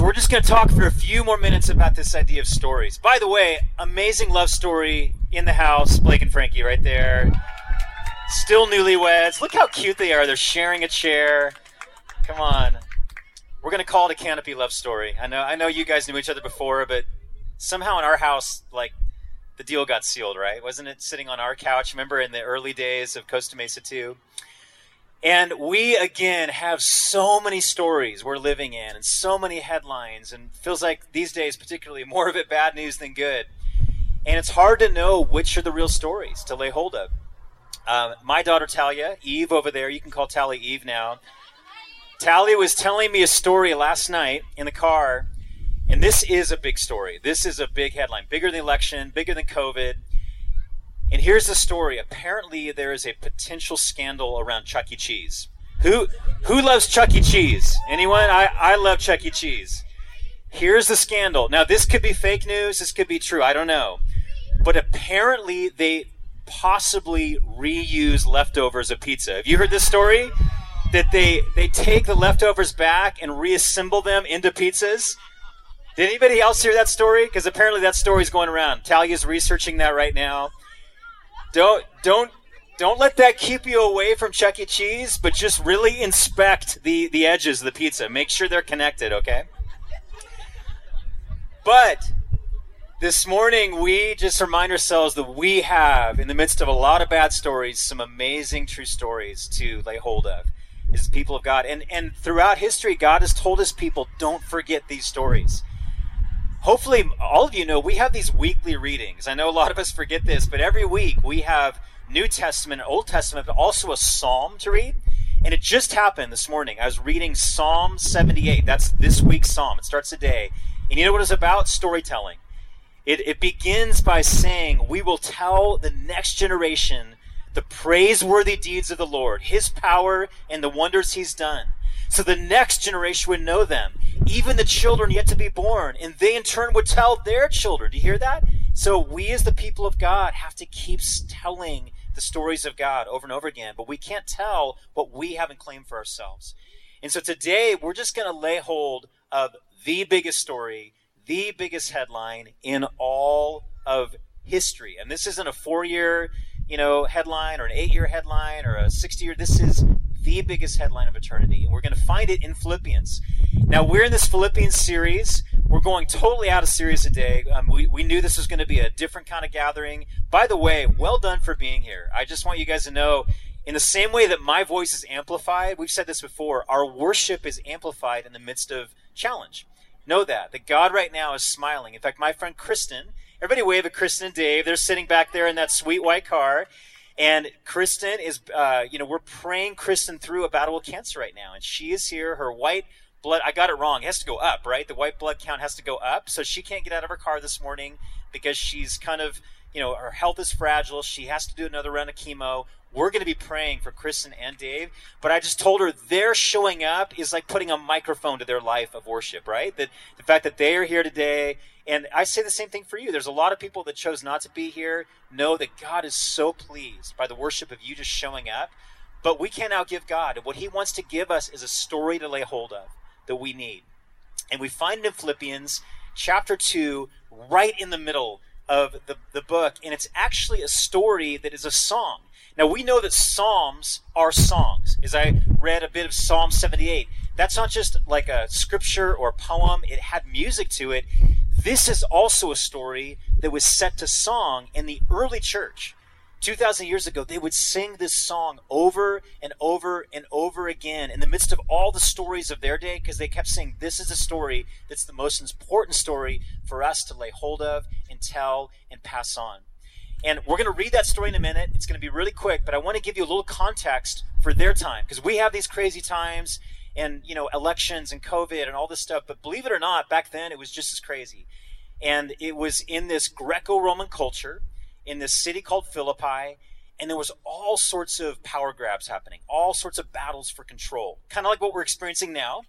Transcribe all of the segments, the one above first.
So we're just going to talk for a few more minutes about this idea of stories. By the way, amazing love story in the house. Blake and Frankie right there. Still newlyweds. Look how cute they are. They're sharing a chair. Come on. We're going to call it a canopy love story. I know I know you guys knew each other before, but somehow in our house like the deal got sealed, right? Wasn't it sitting on our couch? Remember in the early days of Costa Mesa 2? And we again have so many stories we're living in and so many headlines and feels like these days particularly more of it bad news than good. And it's hard to know which are the real stories to lay hold of. Uh, my daughter Talia, Eve over there, you can call Talia Eve now. Talia was telling me a story last night in the car, and this is a big story. This is a big headline, bigger than the election, bigger than COVID. And here's the story. Apparently, there is a potential scandal around Chuck E. Cheese. Who who loves Chuck E. Cheese? Anyone? I, I love Chuck E. Cheese. Here's the scandal. Now, this could be fake news. This could be true. I don't know. But apparently, they possibly reuse leftovers of pizza. Have you heard this story? That they they take the leftovers back and reassemble them into pizzas. Did anybody else hear that story? Because apparently that story is going around. Talia's researching that right now. Don't don't don't let that keep you away from Chuck E. Cheese, but just really inspect the the edges of the pizza. Make sure they're connected, okay? But this morning we just remind ourselves that we have in the midst of a lot of bad stories some amazing true stories to lay hold of as people of God. And and throughout history God has told his people don't forget these stories hopefully all of you know we have these weekly readings. I know a lot of us forget this, but every week we have New Testament, Old Testament, but also a psalm to read. And it just happened this morning. I was reading Psalm 78. That's this week's psalm. It starts today. And you know what it's about? Storytelling. It, it begins by saying, We will tell the next generation the praiseworthy deeds of the Lord, his power, and the wonders he's done so the next generation would know them, even the children yet to be born, and they in turn would tell their children. Do you hear that? So we as the people of God have to keep telling the stories of God over and over again, but we can't tell what we haven't claimed for ourselves. And so today we're just going to lay hold of the biggest story, the biggest headline in all of history. And this isn't a four year, you know, headline or an eight year headline or a 60 year. This is the biggest headline of eternity. And we're going to find it in Philippians. Now, we're in this Philippians series. We're going totally out of series today. Um, we, we knew this was going to be a different kind of gathering. By the way, well done for being here. I just want you guys to know in the same way that my voice is amplified, we've said this before, our worship is amplified in the midst of challenge. Know that, that God right now is smiling. In fact, my friend Kristen, everybody wave at Kristen and Dave. They're sitting back there in that sweet white car. And Kristen is, uh, you know, we're praying Kristen through a battle with cancer right now. And she is here. Her white blood, I got it wrong. It has to go up, right? The white blood count has to go up. So she can't get out of her car this morning because she's kind of, you know, her health is fragile. She has to do another round of chemo. We're going to be praying for Kristen and Dave. But I just told her their showing up is like putting a microphone to their life of worship, right? That the fact that they are here today and I say the same thing for you. There's a lot of people that chose not to be here. Know that God is so pleased by the worship of you just showing up. But we can't outgive God. And what He wants to give us is a story to lay hold of that we need. And we find it in Philippians chapter 2, right in the middle of the, the book. And it's actually a story that is a song. Now, we know that Psalms are songs. As I read a bit of Psalm 78, that's not just like a scripture or poem, it had music to it. This is also a story that was set to song in the early church. 2,000 years ago, they would sing this song over and over and over again in the midst of all the stories of their day because they kept saying, This is a story that's the most important story for us to lay hold of and tell and pass on. And we're going to read that story in a minute. It's going to be really quick, but I want to give you a little context for their time because we have these crazy times and you know elections and covid and all this stuff but believe it or not back then it was just as crazy and it was in this greco-roman culture in this city called philippi and there was all sorts of power grabs happening all sorts of battles for control kind of like what we're experiencing now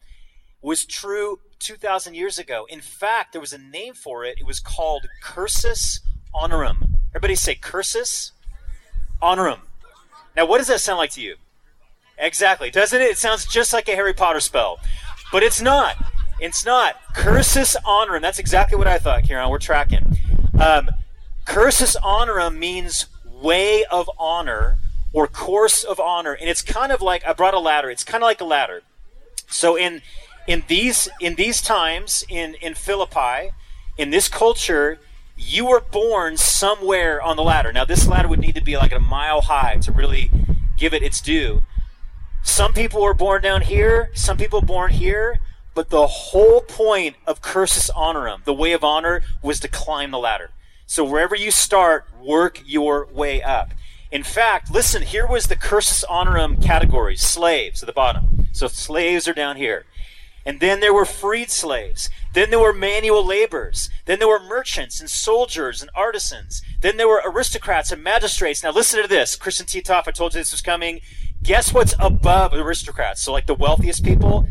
was true 2000 years ago in fact there was a name for it it was called cursus honorum everybody say cursus honorum now what does that sound like to you Exactly. Doesn't it? It sounds just like a Harry Potter spell. But it's not. It's not. Cursus honorum. That's exactly what I thought, Kieran. We're tracking. Um, cursus honorum means way of honor or course of honor. And it's kind of like I brought a ladder. It's kind of like a ladder. So in in these in these times in in Philippi, in this culture, you were born somewhere on the ladder. Now this ladder would need to be like a mile high to really give it its due. Some people were born down here, some people born here, but the whole point of cursus honorum, the way of honor, was to climb the ladder. So wherever you start, work your way up. In fact, listen, here was the cursus honorum categories slaves at the bottom. So slaves are down here. And then there were freed slaves. Then there were manual laborers. Then there were merchants and soldiers and artisans. Then there were aristocrats and magistrates. Now listen to this. Kristen Titoff, I told you this was coming. Guess what's above aristocrats? So like the wealthiest people?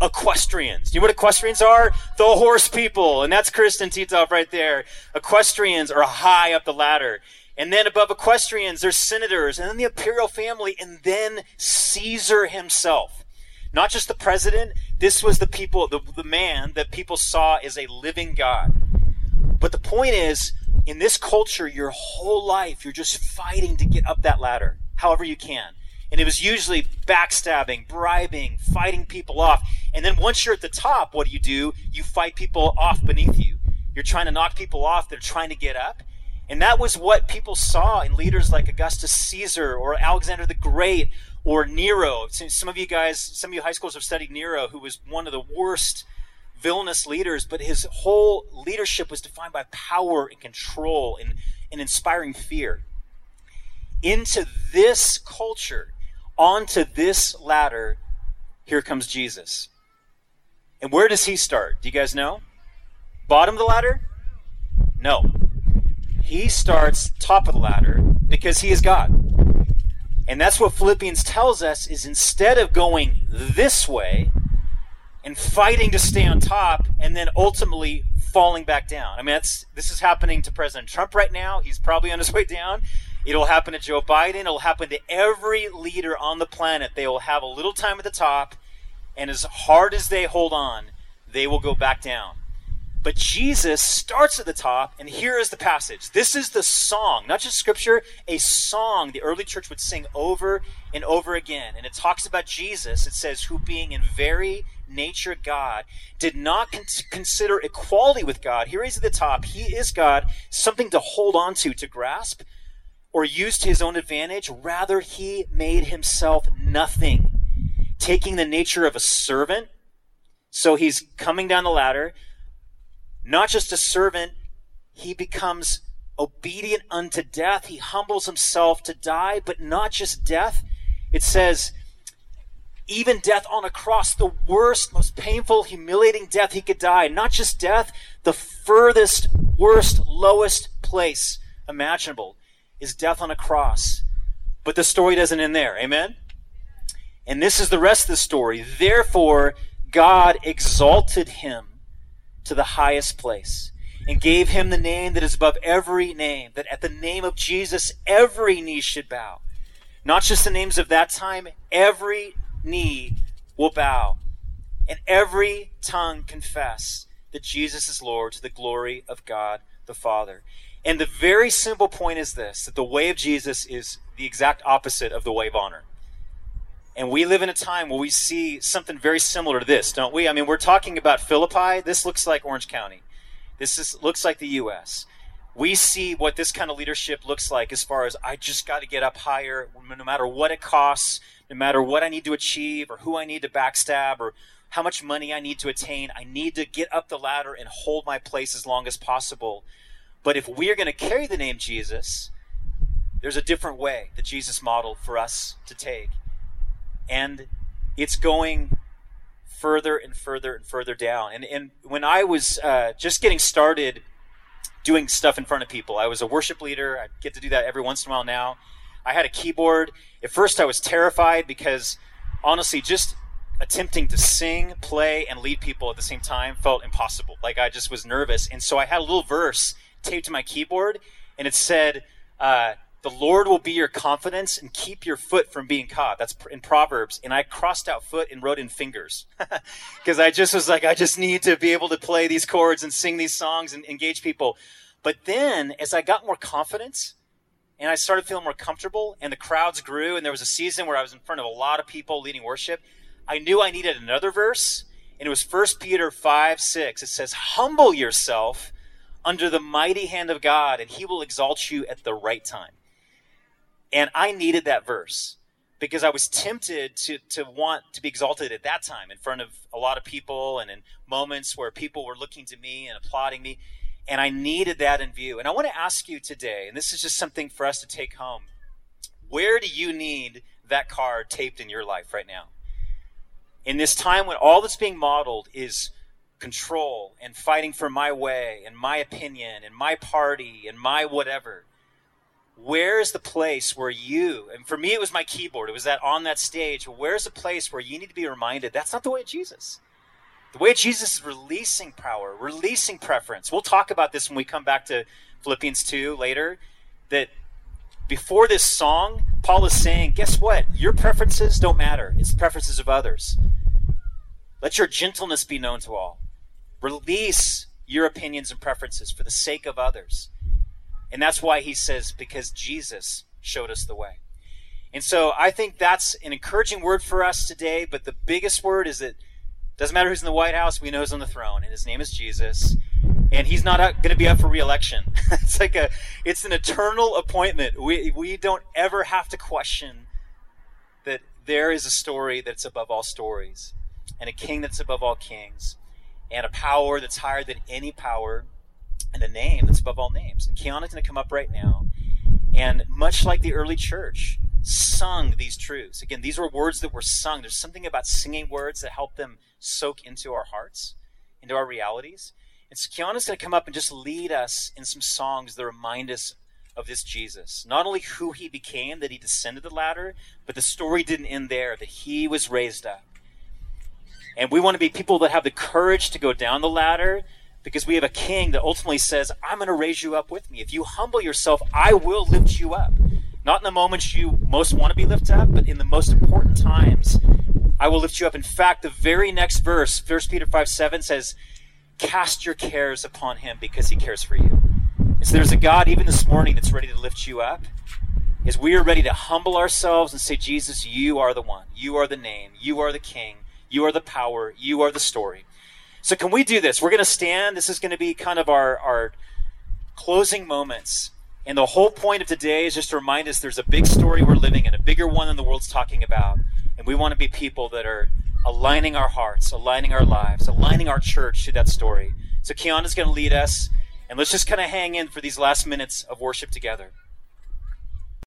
Equestrians. You know what equestrians are? The horse people. And that's Kristen Titoff right there. Equestrians are high up the ladder. And then above equestrians, there's senators, and then the imperial family, and then Caesar himself. Not just the president, this was the people, the, the man that people saw as a living God. But the point is, in this culture, your whole life, you're just fighting to get up that ladder, however you can. And it was usually backstabbing, bribing, fighting people off. And then once you're at the top, what do you do? You fight people off beneath you. You're trying to knock people off. They're trying to get up. And that was what people saw in leaders like Augustus Caesar or Alexander the Great or Nero. Some of you guys, some of you high schools have studied Nero, who was one of the worst villainous leaders, but his whole leadership was defined by power and control and, and inspiring fear. Into this culture, onto this ladder, here comes Jesus. And where does he start? Do you guys know? Bottom of the ladder? No. He starts top of the ladder because he is God. And that's what Philippians tells us is instead of going this way and fighting to stay on top and then ultimately falling back down. I mean, that's this is happening to President Trump right now. He's probably on his way down. It'll happen to Joe Biden. It'll happen to every leader on the planet. They will have a little time at the top, and as hard as they hold on, they will go back down. But Jesus starts at the top, and here is the passage. This is the song, not just scripture, a song the early church would sing over and over again. And it talks about Jesus. It says, Who being in very nature God, did not con- consider equality with God. Here he's at the top. He is God, something to hold on to, to grasp, or used to his own advantage. Rather, he made himself nothing, taking the nature of a servant. So he's coming down the ladder not just a servant, he becomes obedient unto death. He humbles himself to die, but not just death. It says, even death on a cross, the worst, most painful, humiliating death he could die. Not just death, the furthest, worst, lowest place imaginable is death on a cross. But the story doesn't end there. Amen? And this is the rest of the story. Therefore, God exalted him to the highest place and gave him the name that is above every name, that at the name of Jesus every knee should bow. Not just the names of that time, every knee will bow, and every tongue confess that Jesus is Lord to the glory of God the Father. And the very simple point is this that the way of Jesus is the exact opposite of the way of honor. And we live in a time where we see something very similar to this, don't we? I mean, we're talking about Philippi. This looks like Orange County. This is, looks like the U.S. We see what this kind of leadership looks like as far as I just got to get up higher, no matter what it costs, no matter what I need to achieve, or who I need to backstab, or how much money I need to attain. I need to get up the ladder and hold my place as long as possible. But if we are going to carry the name Jesus, there's a different way that Jesus modeled for us to take and it's going further and further and further down. And and when I was uh, just getting started doing stuff in front of people, I was a worship leader. I get to do that every once in a while now. I had a keyboard. At first, I was terrified because honestly, just attempting to sing, play, and lead people at the same time felt impossible. Like I just was nervous, and so I had a little verse taped to my keyboard, and it said. Uh, the Lord will be your confidence and keep your foot from being caught. That's in Proverbs. And I crossed out foot and wrote in fingers because I just was like, I just need to be able to play these chords and sing these songs and engage people. But then as I got more confidence and I started feeling more comfortable and the crowds grew and there was a season where I was in front of a lot of people leading worship, I knew I needed another verse. And it was 1 Peter 5 6. It says, Humble yourself under the mighty hand of God, and he will exalt you at the right time. And I needed that verse because I was tempted to, to want to be exalted at that time in front of a lot of people and in moments where people were looking to me and applauding me. And I needed that in view. And I want to ask you today, and this is just something for us to take home where do you need that card taped in your life right now? In this time when all that's being modeled is control and fighting for my way and my opinion and my party and my whatever. Where's the place where you and for me it was my keyboard. It was that on that stage where's the place where you need to be reminded that's not the way of jesus. The way of jesus is releasing power releasing preference. We'll talk about this when we come back to philippians 2 later that before this song paul is saying guess what? Your preferences don't matter. It's the preferences of others. Let your gentleness be known to all release your opinions and preferences for the sake of others and that's why he says, because Jesus showed us the way. And so I think that's an encouraging word for us today. But the biggest word is that doesn't matter who's in the White House, we know who's on the throne, and his name is Jesus. And he's not going to be up for reelection. it's like a, it's an eternal appointment. We we don't ever have to question that there is a story that's above all stories, and a king that's above all kings, and a power that's higher than any power and a name that's above all names. And Kiana's going to come up right now. And much like the early church, sung these truths. Again, these were words that were sung. There's something about singing words that help them soak into our hearts, into our realities. And so Kiana's going to come up and just lead us in some songs that remind us of this Jesus. Not only who he became, that he descended the ladder, but the story didn't end there, that he was raised up. And we want to be people that have the courage to go down the ladder, because we have a king that ultimately says, I'm going to raise you up with me. If you humble yourself, I will lift you up. Not in the moments you most want to be lifted up, but in the most important times, I will lift you up. In fact, the very next verse, 1 Peter 5 7 says, Cast your cares upon him because he cares for you. And so there's a God even this morning that's ready to lift you up. As we are ready to humble ourselves and say, Jesus, you are the one. You are the name. You are the king. You are the power. You are the story. So can we do this? We're going to stand. This is going to be kind of our, our closing moments. And the whole point of today is just to remind us there's a big story we're living in, a bigger one than the world's talking about. And we want to be people that are aligning our hearts, aligning our lives, aligning our church to that story. So Kiana's going to lead us. And let's just kind of hang in for these last minutes of worship together.